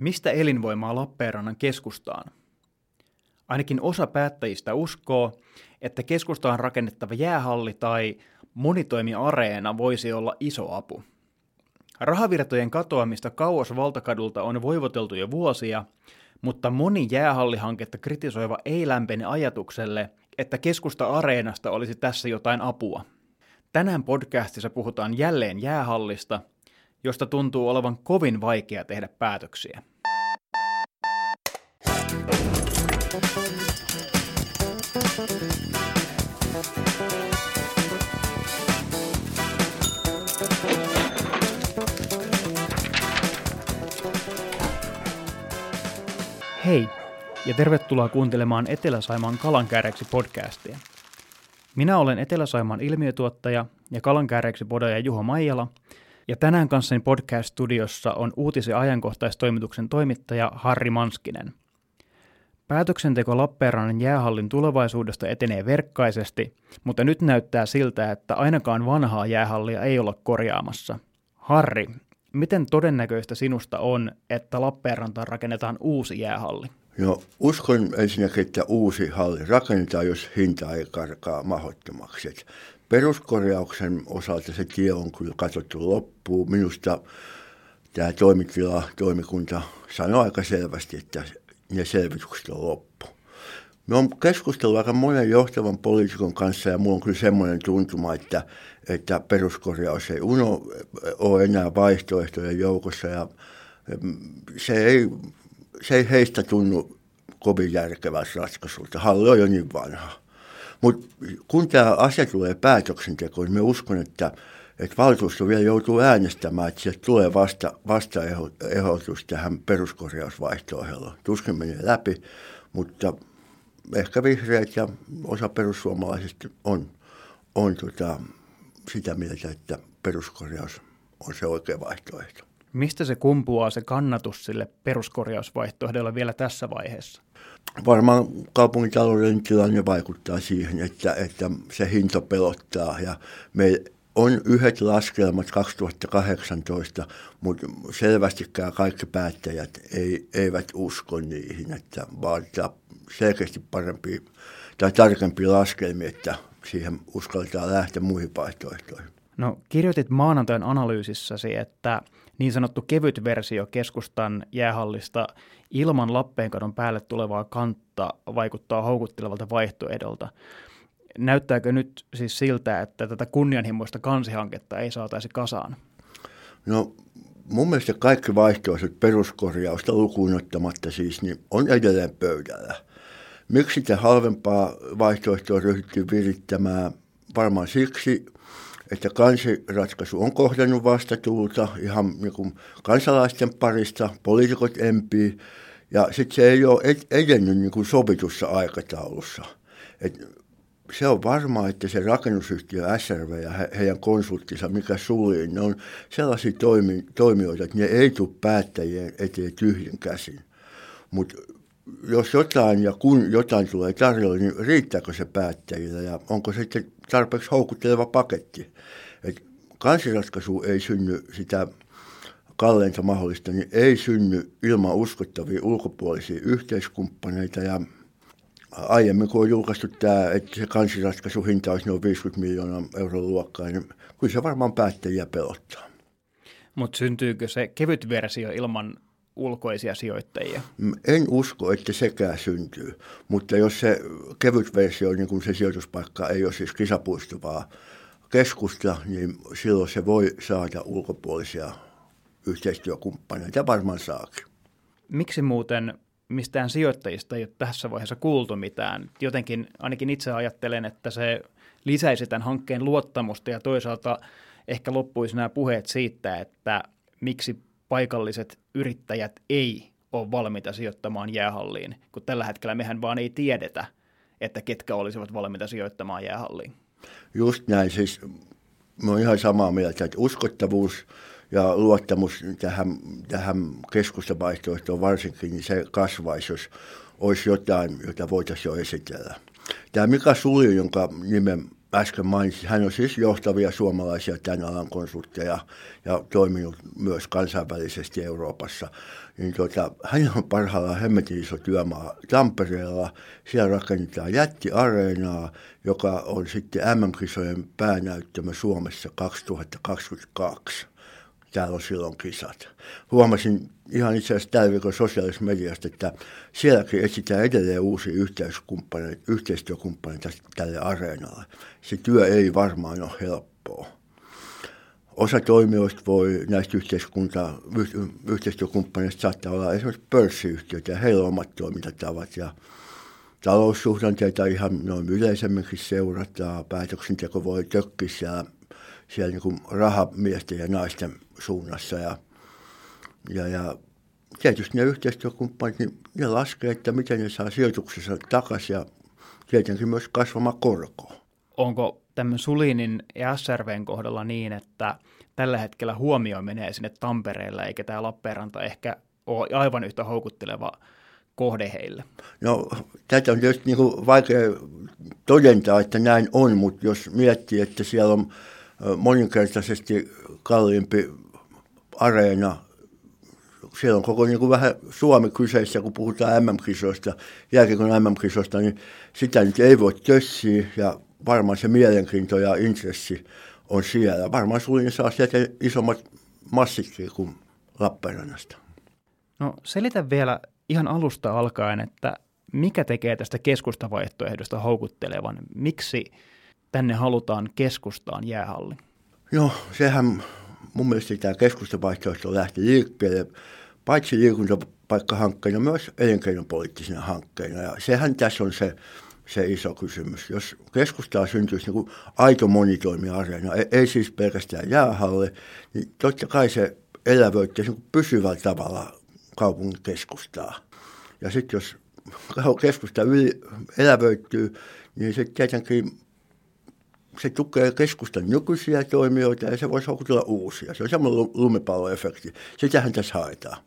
Mistä elinvoimaa Lappeenrannan keskustaan? Ainakin osa päättäjistä uskoo, että keskustaan rakennettava jäähalli tai monitoimiareena voisi olla iso apu. Rahavirtojen katoamista kauas valtakadulta on voivoteltu jo vuosia, mutta moni jäähallihanketta kritisoiva ei lämpene ajatukselle, että keskusta areenasta olisi tässä jotain apua. Tänään podcastissa puhutaan jälleen jäähallista, josta tuntuu olevan kovin vaikea tehdä päätöksiä. Hei, ja tervetuloa kuuntelemaan Etelä-Saimaan kalankääreksi podcastia. Minä olen Etelä-Saimaan ilmiötuottaja ja kalankääreksi podaja Juho Maijala, ja tänään kanssani podcast-studiossa on uutisen ajankohtaistoimituksen toimittaja Harri Manskinen. Päätöksenteko Lappeenrannan jäähallin tulevaisuudesta etenee verkkaisesti, mutta nyt näyttää siltä, että ainakaan vanhaa jäähallia ei olla korjaamassa. Harri, miten todennäköistä sinusta on, että Lappeenrantaan rakennetaan uusi jäähalli? No, uskon ensinnäkin, että uusi halli rakennetaan, jos hinta ei karkaa mahdottomaksi. peruskorjauksen osalta se tie on kyllä katsottu loppuun. Minusta tämä toimitila, toimikunta sanoi aika selvästi, että ne selvitykset on loppu. Me on keskustellut aika monen johtavan poliitikon kanssa ja minulla on kyllä semmoinen tuntuma, että, että peruskorjaus ei uno, ole enää vaihtoehtojen joukossa ja se ei, se ei heistä tunnu kovin järkevässä ratkaisulta. Halli on jo niin vanha. Mutta kun tämä asia tulee päätöksentekoon, niin me uskon, että, että valtuusto vielä joutuu äänestämään, että sieltä tulee vasta, vastaehdotus tähän peruskorjausvaihtoehdolle. Tuskin menee läpi, mutta ehkä vihreät ja osa perussuomalaisista on, on tota, sitä mieltä, että peruskorjaus on se oikea vaihtoehto. Mistä se kumpuaa se kannatus sille peruskorjausvaihtoehdolle vielä tässä vaiheessa? Varmaan kaupungintalouden tilanne vaikuttaa siihen, että, että se hinta pelottaa ja me on yhdet laskelmat 2018, mutta selvästikään kaikki päättäjät ei, eivät usko niihin, että vaaditaan selkeästi parempi tai tarkempi laskelmi, että siihen uskaltaa lähteä muihin vaihtoehtoihin. No kirjoitit maanantain analyysissäsi, että niin sanottu kevyt versio keskustan jäähallista ilman Lappeenkadon päälle tulevaa kantta vaikuttaa houkuttelevalta vaihtoehdolta. Näyttääkö nyt siis siltä, että tätä kunnianhimoista kansihanketta ei saataisi kasaan? No mun mielestä kaikki vaihtoehdot peruskorjausta lukuun ottamatta siis niin on edelleen pöydällä. Miksi te halvempaa vaihtoehtoa ryhdytty virittämään? Varmaan siksi, että kansiratkaisu on kohdannut vastatuulta ihan niin kuin kansalaisten parista, poliitikot empii, ja sitten se ei ole edennyt niin kuin sovitussa aikataulussa. Et se on varmaa, että se rakennusyhtiö SRV ja he, heidän konsulttinsa, mikä suliin, ne on sellaisia toimi, toimijoita, että ne ei tule päättäjien eteen tyhjän käsin. Mutta jos jotain ja kun jotain tulee tarjolla, niin riittääkö se päättäjillä ja onko se sitten tarpeeksi houkutteleva paketti. Et kansiratkaisu ei synny sitä kalleinta mahdollista, niin ei synny ilman uskottavia ulkopuolisia yhteiskumppaneita ja aiemmin kun on julkaistu tämä, että se hinta olisi noin 50 miljoonaa euron luokkaa, niin kyllä se varmaan päättäjiä pelottaa. Mutta syntyykö se kevyt versio ilman ulkoisia sijoittajia? En usko, että sekään syntyy, mutta jos se kevyt versio, niin kun se sijoituspaikka ei ole siis kisapuistuvaa keskusta, niin silloin se voi saada ulkopuolisia yhteistyökumppaneita varmaan saakin. Miksi muuten mistään sijoittajista ei ole tässä vaiheessa kuultu mitään? Jotenkin ainakin itse ajattelen, että se lisäisi tämän hankkeen luottamusta ja toisaalta ehkä loppuisi nämä puheet siitä, että miksi paikalliset yrittäjät ei ole valmiita sijoittamaan jäähalliin, kun tällä hetkellä mehän vaan ei tiedetä, että ketkä olisivat valmiita sijoittamaan jäähalliin. Just näin, siis mä oon ihan samaa mieltä, että uskottavuus ja luottamus tähän, tähän keskustavaihtoehtoon varsinkin, niin se kasvaisi, jos olisi jotain, jota voitaisiin jo esitellä. Tämä Mika Sulju, jonka nimen äsken mainitsin, hän on siis johtavia suomalaisia tämän alan konsultteja ja toiminut myös kansainvälisesti Euroopassa. Niin tuota, hän on parhaillaan hemmetin iso työmaa Tampereella. Siellä rakennetaan jättiareenaa, joka on sitten MM-kisojen päänäyttämä Suomessa 2022 täällä on silloin kisat. Huomasin ihan itse asiassa tällä viikolla sosiaalisessa mediasta, että sielläkin etsitään edelleen uusia yhteistyökumppaneita, tälle areenalle. Se työ ei varmaan ole helppoa. Osa toimijoista voi näistä yhteiskunta, yhteistyökumppaneista saattaa olla esimerkiksi pörssiyhtiöitä ja heillä on omat toimintatavat ja taloussuhdanteita ihan noin yleisemminkin seurataan. Päätöksenteko voi tökkiä siellä, niin kuin rahamiesten ja naisten suunnassa ja, ja, ja tietysti ne yhteistyökumppanit, niin ne laskee, että miten ne saa sijoituksensa takaisin ja tietenkin myös kasvama korko. Onko tämän Sulinin ja SRVn kohdalla niin, että tällä hetkellä huomio menee sinne Tampereelle, eikä tämä Lappeenranta ehkä ole aivan yhtä houkutteleva kohde heille? No, tätä on tietysti niin kuin vaikea todentaa, että näin on, mutta jos miettii, että siellä on moninkertaisesti kalliimpi areena. Siellä on koko niin kuin vähän Suomi kyseessä, kun puhutaan MM-kisoista, jälkeen MM-kisoista, niin sitä nyt ei voi tössiä ja varmaan se mielenkiinto ja intressi on siellä. Varmaan Sulinen saa sieltä isommat massitkin kuin Lappeenrannasta. No selitä vielä ihan alusta alkaen, että mikä tekee tästä keskustavaihtoehdosta houkuttelevan? Miksi tänne halutaan keskustaan jäähalli? No sehän mun mielestä tämä keskustavaihtoehto lähti liikkeelle paitsi liikuntapaikkahankkeena myös elinkeinopoliittisena hankkeena. Ja sehän tässä on se, se iso kysymys. Jos keskustaa syntyisi niin aito monitoimiareena, ei, ei siis pelkästään jäähalle, niin totta kai se elävöittäisi niin pysyvällä tavalla kaupungin keskustaa. Ja sitten jos keskusta yli elävöittyy, niin se tietenkin se tukee keskustan nykyisiä toimijoita ja se voisi houkutella uusia. Se on semmoinen lumipalloefekti. Sitähän tässä haetaan.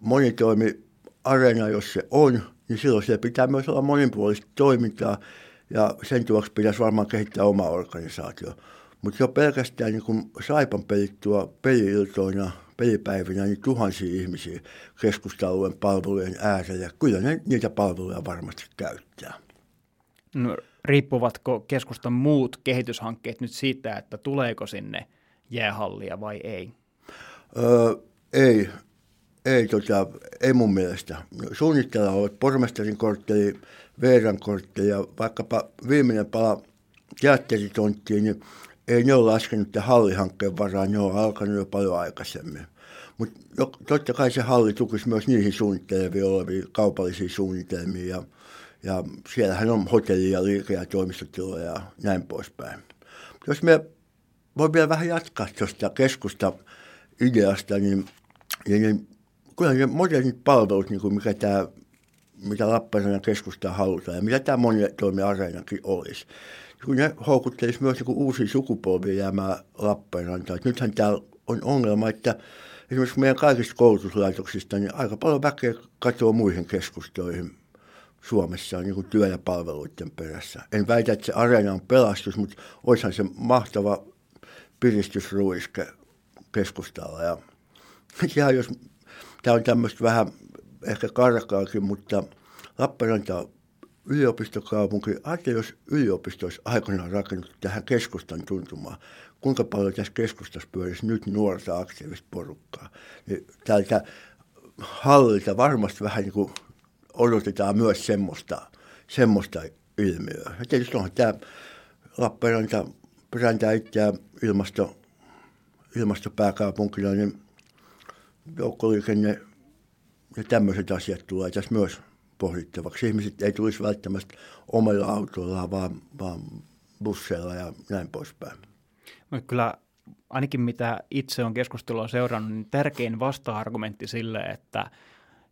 monitoimi areena, jos se on, niin silloin siellä pitää myös olla monipuolista toimintaa ja sen tuoksi pitäisi varmaan kehittää oma organisaatio. Mutta jo pelkästään niin kun Saipan pelit tuo peliiltoina, pelipäivinä, niin tuhansia ihmisiä keskustalueen palvelujen äärellä. Kyllä ne niitä palveluja varmasti käyttää. No, riippuvatko keskustan muut kehityshankkeet nyt siitä, että tuleeko sinne jäähallia vai ei? Öö, ei, ei, tota, ei mun mielestä. Suunnitteilla on pormestarin kortteli, Veeran kortteli ja vaikkapa viimeinen pala teatteritonttiin, niin ei ne ole laskenut tämän hallihankkeen varaan, ne on alkanut jo paljon aikaisemmin. Mutta totta kai se halli tukisi myös niihin suunnitteleviin oleviin kaupallisiin suunnitelmiin ja ja siellähän on hotelli ja liike- ja toimistotiloja ja näin poispäin. Jos me voi vielä vähän jatkaa tuosta keskusta ideasta, niin, niin, niin kyllä ne modernit palvelut, niin kuin mikä tämä, mitä Lappeenrannan keskusta halutaan ja mitä tämä monitoimiareenakin olisi, kun ne houkuttelisi myös niin uusia sukupolvia jäämään Lappeenrantaan. Nythän täällä on ongelma, että esimerkiksi meidän kaikista koulutuslaitoksista niin aika paljon väkeä katoaa muihin keskustoihin Suomessa on niin kuin työ- ja palveluiden perässä. En väitä, että se areena on pelastus, mutta olisihan se mahtava piristysruiske keskustalla. Ja, ja jos, tämä on tämmöistä vähän ehkä karkaakin, mutta Lappeenranta on yliopistokaupunki. Ajattelen, jos yliopisto olisi aikoinaan rakennettu tähän keskustan tuntumaan, kuinka paljon tässä keskustassa pyörisi nyt nuorta aktiivista porukkaa. Niin tältä hallilta varmasti vähän niin kuin odotetaan myös semmoista, semmoista ilmiöä. Ja tietysti onhan tämä Lappeenranta brändää itseään ilmasto, ilmastopääkaupunkina, niin joukkoliikenne ja tämmöiset asiat tulee tässä myös pohdittavaksi. Ihmiset ei tulisi välttämättä omilla autoillaan, vaan, vaan busseilla ja näin poispäin. No kyllä ainakin mitä itse on keskustelua seurannut, niin tärkein vasta-argumentti sille, että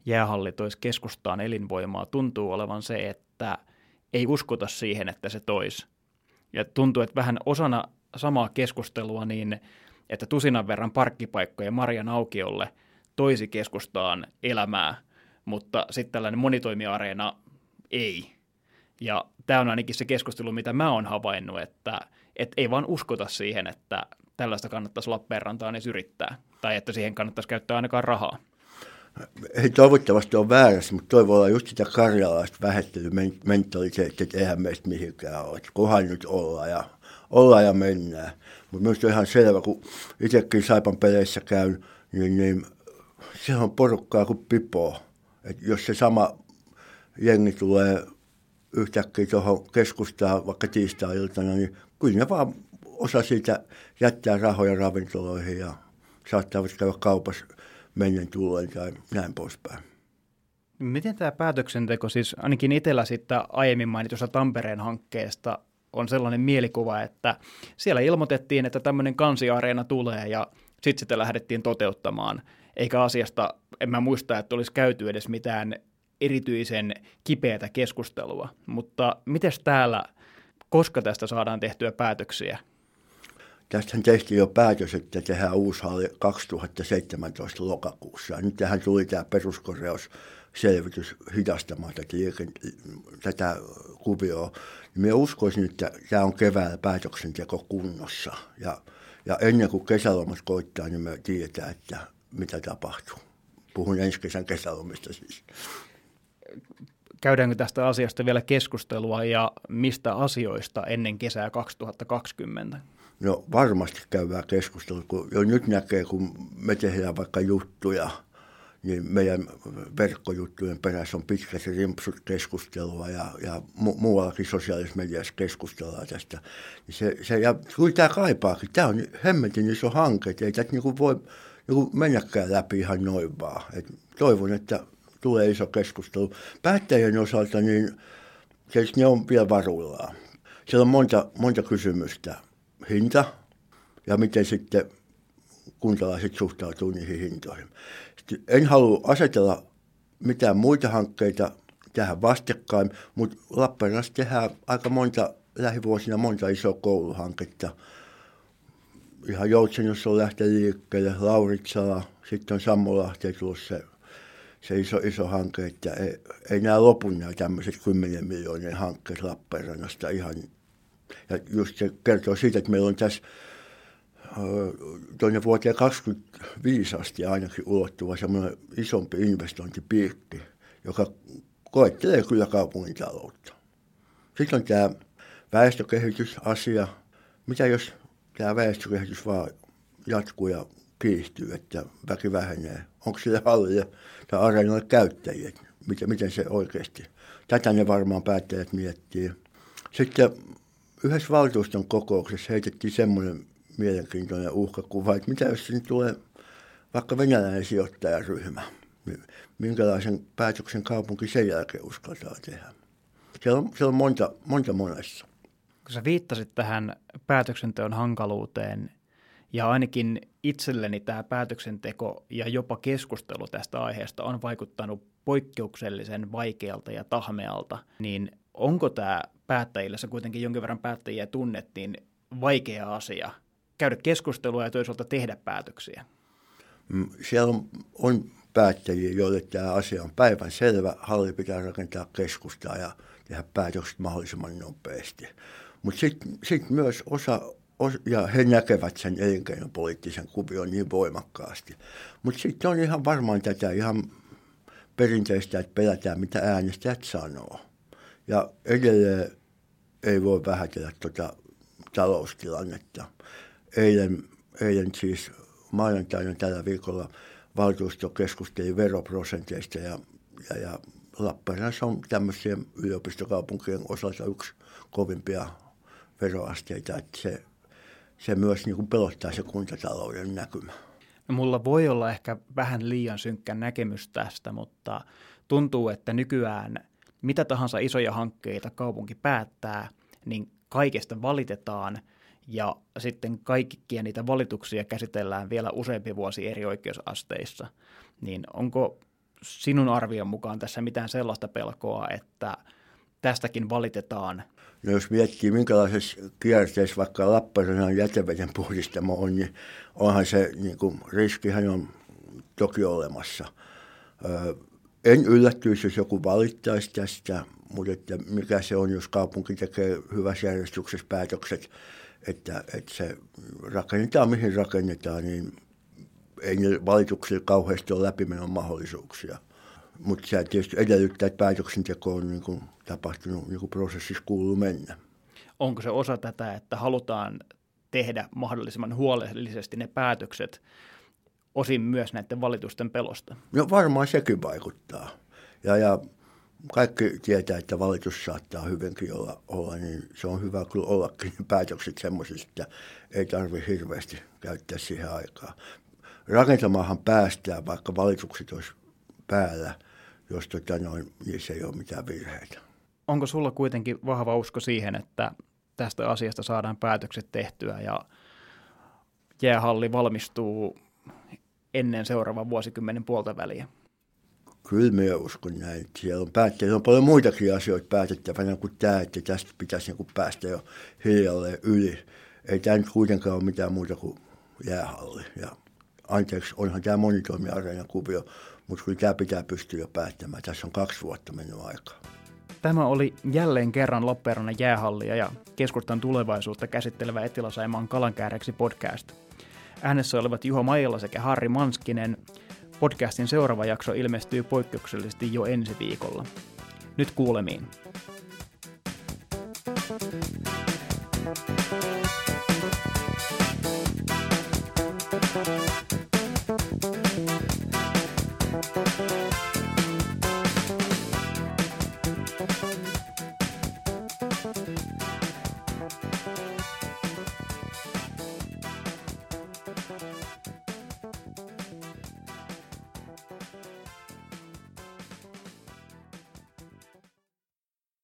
jäähalli toisi keskustaan elinvoimaa, tuntuu olevan se, että ei uskota siihen, että se toisi. Ja tuntuu, että vähän osana samaa keskustelua, niin että tusinan verran parkkipaikkoja Marjan aukiolle toisi keskustaan elämää, mutta sitten tällainen monitoimiareena ei. Ja tämä on ainakin se keskustelu, mitä mä oon havainnut, että et ei vaan uskota siihen, että tällaista kannattaisi Lappeenrantaan edes yrittää, tai että siihen kannattaisi käyttää ainakaan rahaa. Ei toivottavasti ole väärässä, mutta toi voi olla just sitä karjalaista vähättelymentaliteettia, että eihän meistä mihinkään ole. Kunhan nyt ollaan ja, ollaan ja mennään. Mutta minusta on ihan selvä, kun itsekin Saipan peleissä käyn, niin, niin se on porukkaa kuin pipoa. Et jos se sama jengi tulee yhtäkkiä tuohon keskustaan vaikka tiistai-iltana, niin kyllä ne vaan osa siitä jättää rahoja ravintoloihin ja saattavat käydä kaupassa mennen tullen tai näin poispäin. Miten tämä päätöksenteko, siis ainakin itsellä sitten aiemmin mainitusta Tampereen hankkeesta on sellainen mielikuva, että siellä ilmoitettiin, että tämmöinen kansiareena tulee ja sitten sitä lähdettiin toteuttamaan. Eikä asiasta, en mä muista, että olisi käyty edes mitään erityisen kipeätä keskustelua. Mutta miten täällä, koska tästä saadaan tehtyä päätöksiä? Tästähän tehtiin jo päätös, että tehdään uusi halli 2017 lokakuussa. Nyt tähän tuli tämä peruskorjausselvitys hidastamaan tätä, tätä kuvioa. Minä uskoisin, että tämä on keväällä päätöksenteko kunnossa. Ja, ja ennen kuin kesälomat koittaa, niin me tiedetään, että mitä tapahtuu. Puhun ensi kesän kesälomista siis käydäänkö tästä asiasta vielä keskustelua ja mistä asioista ennen kesää 2020? No varmasti käydään keskustelua, kun jo nyt näkee, kun me tehdään vaikka juttuja, niin meidän verkkojuttujen perässä on pitkät rimpsut keskustelua ja, ja mu- muuallakin sosiaalisessa mediassa keskustellaan tästä. Niin se, se, ja kyllä tämä kaipaakin, tämä on hemmetin iso hanke, ei tätä niin voi niin mennäkään läpi ihan noin vaan. Et toivon, että tulee iso keskustelu. Päättäjien osalta niin ne on vielä varuillaan. Siellä on monta, monta kysymystä. Hinta ja miten sitten kuntalaiset suhtautuu niihin hintoihin. Sitten en halua asetella mitään muita hankkeita tähän vastakkain, mutta Lappeenrannassa tehdään aika monta lähivuosina monta isoa kouluhanketta. Ihan Joutsenjossa on lähtenyt liikkeelle, Lauritsala, sitten on Sammolahti tullut se se iso, iso hanke, että ei, ei nämä lopu nämä tämmöiset 10 miljoonien hankkeet Lappeenrannasta ihan. Ja just se kertoo siitä, että meillä on tässä tuonne vuoteen 2025 asti ainakin ulottuva semmoinen isompi investointipiikki, joka koettelee kyllä kaupungin taloutta. Sitten on tämä väestökehitysasia. Mitä jos tämä väestökehitys vaan jatkuu ja kiihtyy, että väki vähenee? Onko sille hallille tai areenalle käyttäjiä, miten, miten se oikeasti. Tätä ne varmaan päättäjät miettii. Sitten yhdessä valtuuston kokouksessa heitettiin semmoinen mielenkiintoinen uhkakuva, että mitä jos sinne tulee vaikka venäläinen sijoittajaryhmä, minkälaisen päätöksen kaupunki sen jälkeen uskaltaa tehdä. Siellä on, siellä on monta, monta monessa. Kun sä viittasit tähän päätöksenteon hankaluuteen, ja ainakin itselleni tämä päätöksenteko ja jopa keskustelu tästä aiheesta on vaikuttanut poikkeuksellisen vaikealta ja tahmealta, niin onko tämä päättäjille, se kuitenkin jonkin verran päättäjiä tunnettiin, vaikea asia käydä keskustelua ja toisaalta tehdä päätöksiä? Mm, siellä on, on päättäjiä, joille tämä asia on päivän selvä. Halli pitää rakentaa keskustaa ja tehdä päätökset mahdollisimman nopeasti. Mutta sitten sit myös osa ja he näkevät sen elinkeinopoliittisen kuvion niin voimakkaasti. Mutta sitten on ihan varmaan tätä ihan perinteistä, että pelätään mitä äänestäjät sanoo. Ja edelleen ei voi vähätellä tuota taloustilannetta. Eilen, eilen siis maanantaina tällä viikolla valtuusto keskusteli veroprosenteista ja, ja, ja Lappeenrannassa on tämmöisiä yliopistokaupunkien osalta yksi kovimpia veroasteita, että se se myös niin kuin pelottaa se kuntatalouden näkymä. No, mulla voi olla ehkä vähän liian synkkä näkemys tästä, mutta tuntuu, että nykyään mitä tahansa isoja hankkeita kaupunki päättää, niin kaikesta valitetaan ja sitten kaikkia niitä valituksia käsitellään vielä useampi vuosi eri oikeusasteissa. Niin onko sinun arvion mukaan tässä mitään sellaista pelkoa, että tästäkin valitetaan No jos miettii, minkälaisessa kierteessä vaikka Lappeenrannan jäteveden puhdistamo on, niin onhan se niin kuin, riskihän on toki olemassa. Öö, en yllättyisi, jos joku valittaisi tästä, mutta että mikä se on, jos kaupunki tekee hyvässä järjestyksessä päätökset, että, että se rakennetaan mihin rakennetaan, niin ei ne valituksille kauheasti ole läpimenon mahdollisuuksia. Mutta se tietysti edellyttää, että päätöksenteko on niin kuin tapahtunut, niin kuin prosessissa kuuluu mennä. Onko se osa tätä, että halutaan tehdä mahdollisimman huolellisesti ne päätökset, osin myös näiden valitusten pelosta? No varmaan sekin vaikuttaa. Ja, ja kaikki tietää, että valitus saattaa hyvinkin olla, olla niin se on hyvä kyllä ollakin päätökset semmoisista, että ei tarvitse hirveästi käyttää siihen aikaa. Rakentamahan päästään, vaikka valitukset olisi päällä, jos tota noin, niissä ei ole mitään virheitä. Onko sulla kuitenkin vahva usko siihen, että tästä asiasta saadaan päätökset tehtyä ja jäähalli valmistuu ennen seuraavan vuosikymmenen puolta väliä? Kyllä minä uskon näin. Siellä on, päättäjillä on paljon muitakin asioita päätettävänä kuin tämä, että tästä pitäisi niin päästä jo hiljalleen yli. Ei tämä nyt kuitenkaan ole mitään muuta kuin jäähalli. Ja anteeksi, onhan tämä monitoimiareenan kuvio, mutta kyllä tämä pitää pystyä jo päättämään. Tässä on kaksi vuotta mennyt aikaa. Tämä oli jälleen kerran Lappeenrannan jäähallia ja keskustan tulevaisuutta käsittelevä Etelä-Saimaan kalankääreksi podcast. Äänessä olivat Juho Maijala sekä Harri Manskinen. Podcastin seuraava jakso ilmestyy poikkeuksellisesti jo ensi viikolla. Nyt kuulemiin.